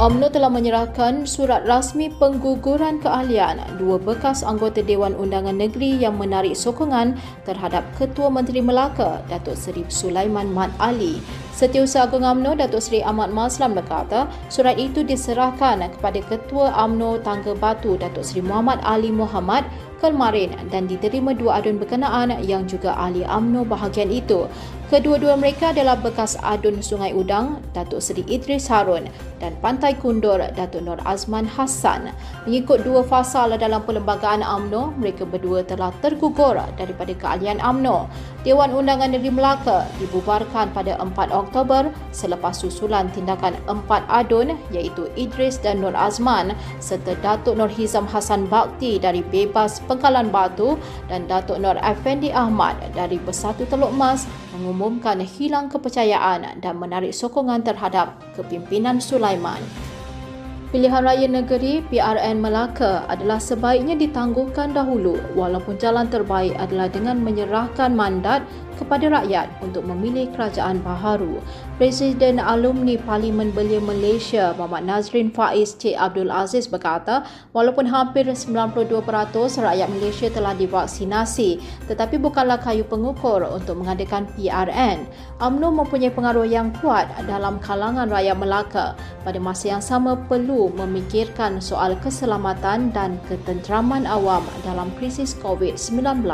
UMNO telah menyerahkan surat rasmi pengguguran keahlian dua bekas anggota Dewan Undangan Negeri yang menarik sokongan terhadap Ketua Menteri Melaka, Datuk Seri Sulaiman Mat Ali. Setiausaha Agung UMNO, Datuk Seri Ahmad Maslam berkata, surat itu diserahkan kepada Ketua UMNO Tangga Batu, Datuk Seri Muhammad Ali Muhammad kemarin dan diterima dua adun berkenaan yang juga ahli UMNO bahagian itu. Kedua-dua mereka adalah bekas adun Sungai Udang, Datuk Seri Idris Harun dan Pantai Kundur, Datuk Nur Azman Hassan. Mengikut dua fasal dalam perlembagaan UMNO, mereka berdua telah tergugur daripada keahlian UMNO. Dewan Undangan Negeri Melaka dibubarkan pada 4 Oktober selepas susulan tindakan empat adun iaitu Idris dan Nur Azman serta Datuk Nur Hizam Hassan Bakti dari Bebas Pengkalan Batu dan Datuk Nur Effendi Ahmad dari Bersatu Teluk Mas mengumumkan hilang kepercayaan dan menarik sokongan terhadap kepimpinan Sulaiman. Pilihan Raya Negeri PRN Melaka adalah sebaiknya ditangguhkan dahulu walaupun jalan terbaik adalah dengan menyerahkan mandat kepada rakyat untuk memilih kerajaan baharu. Presiden Alumni Parlimen Belia Malaysia Muhammad Nazrin Faiz Cik Abdul Aziz berkata, walaupun hampir 92% rakyat Malaysia telah divaksinasi, tetapi bukanlah kayu pengukur untuk mengadakan PRN. UMNO mempunyai pengaruh yang kuat dalam kalangan rakyat Melaka. Pada masa yang sama perlu memikirkan soal keselamatan dan ketenteraman awam dalam krisis COVID-19.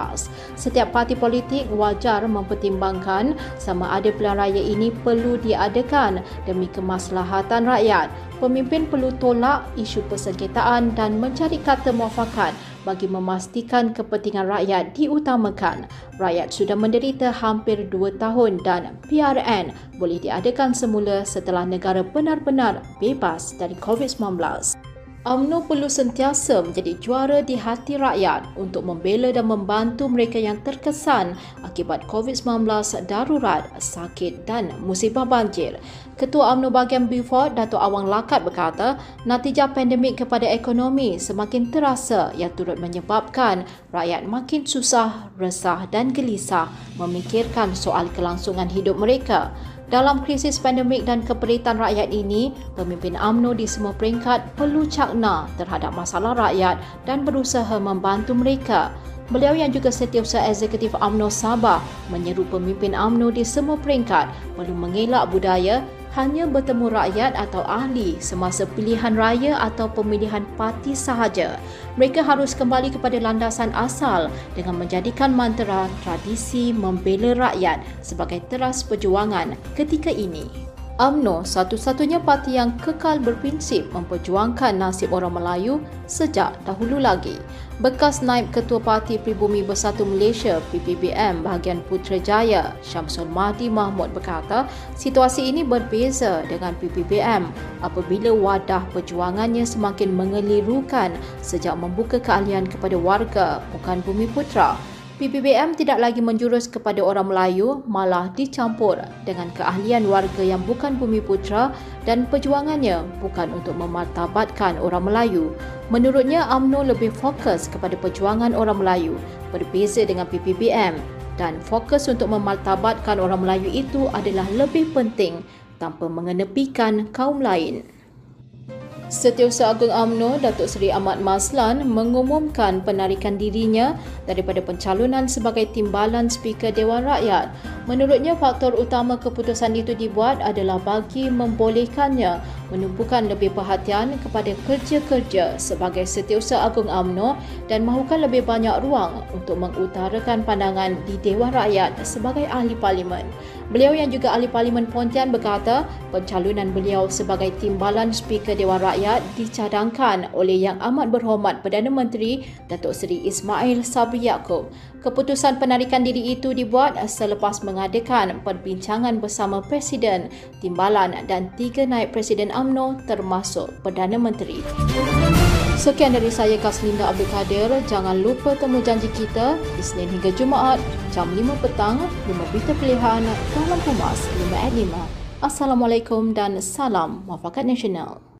Setiap parti politik wajar mempertimbangkan sama ada pilihan raya ini perlu diadakan demi kemaslahatan rakyat. Pemimpin perlu tolak isu persengketaan dan mencari kata muafakat bagi memastikan kepentingan rakyat diutamakan. Rakyat sudah menderita hampir dua tahun dan PRN boleh diadakan semula setelah negara benar-benar bebas dari COVID-19. UMNO perlu sentiasa menjadi juara di hati rakyat untuk membela dan membantu mereka yang terkesan akibat COVID-19 darurat, sakit dan musibah banjir. Ketua UMNO bahagian Beaufort, Datuk Awang Lakat berkata, natijah pandemik kepada ekonomi semakin terasa yang turut menyebabkan rakyat makin susah, resah dan gelisah memikirkan soal kelangsungan hidup mereka. Dalam krisis pandemik dan keperitan rakyat ini, pemimpin AMNO di semua peringkat perlu cakna terhadap masalah rakyat dan berusaha membantu mereka. Beliau yang juga setiausaha eksekutif AMNO Sabah menyeru pemimpin AMNO di semua peringkat perlu mengelak budaya hanya bertemu rakyat atau ahli semasa pilihan raya atau pemilihan parti sahaja. Mereka harus kembali kepada landasan asal dengan menjadikan mantra tradisi membela rakyat sebagai teras perjuangan ketika ini. UMNO satu-satunya parti yang kekal berprinsip memperjuangkan nasib orang Melayu sejak dahulu lagi. Bekas Naib Ketua Parti Pribumi Bersatu Malaysia PPBM bahagian Putrajaya Syamsul Mahdi Mahmud berkata situasi ini berbeza dengan PPBM apabila wadah perjuangannya semakin mengelirukan sejak membuka keahlian kepada warga bukan bumi putra. PPBM tidak lagi menjurus kepada orang Melayu, malah dicampur dengan keahlian warga yang bukan bumi putra dan perjuangannya bukan untuk memartabatkan orang Melayu. Menurutnya, AMNO lebih fokus kepada perjuangan orang Melayu berbeza dengan PPBM dan fokus untuk memartabatkan orang Melayu itu adalah lebih penting tanpa mengenepikan kaum lain. Setiausaha Agung AMNO Datuk Seri Ahmad Maslan mengumumkan penarikan dirinya daripada pencalonan sebagai timbalan Speaker Dewan Rakyat. Menurutnya faktor utama keputusan itu dibuat adalah bagi membolehkannya menumpukan lebih perhatian kepada kerja-kerja sebagai Setiausaha Agung AMNO dan mahukan lebih banyak ruang untuk mengutarakan pandangan di Dewan Rakyat sebagai ahli parlimen. Beliau yang juga ahli parlimen Pontian berkata pencalonan beliau sebagai timbalan Speaker Dewan Rakyat dicadangkan oleh Yang Amat Berhormat Perdana Menteri Datuk Seri Ismail Sabri Yaakob. Keputusan penarikan diri itu dibuat selepas mengadakan perbincangan bersama Presiden, Timbalan dan tiga naib Presiden AMNO termasuk Perdana Menteri. Sekian dari saya Kaslinda Abdul Kadir. Jangan lupa temu janji kita Isnin hingga Jumaat jam 5 petang 5 berita pilihan dalam Pumas 5 at 5. Assalamualaikum dan salam Mafakat Nasional.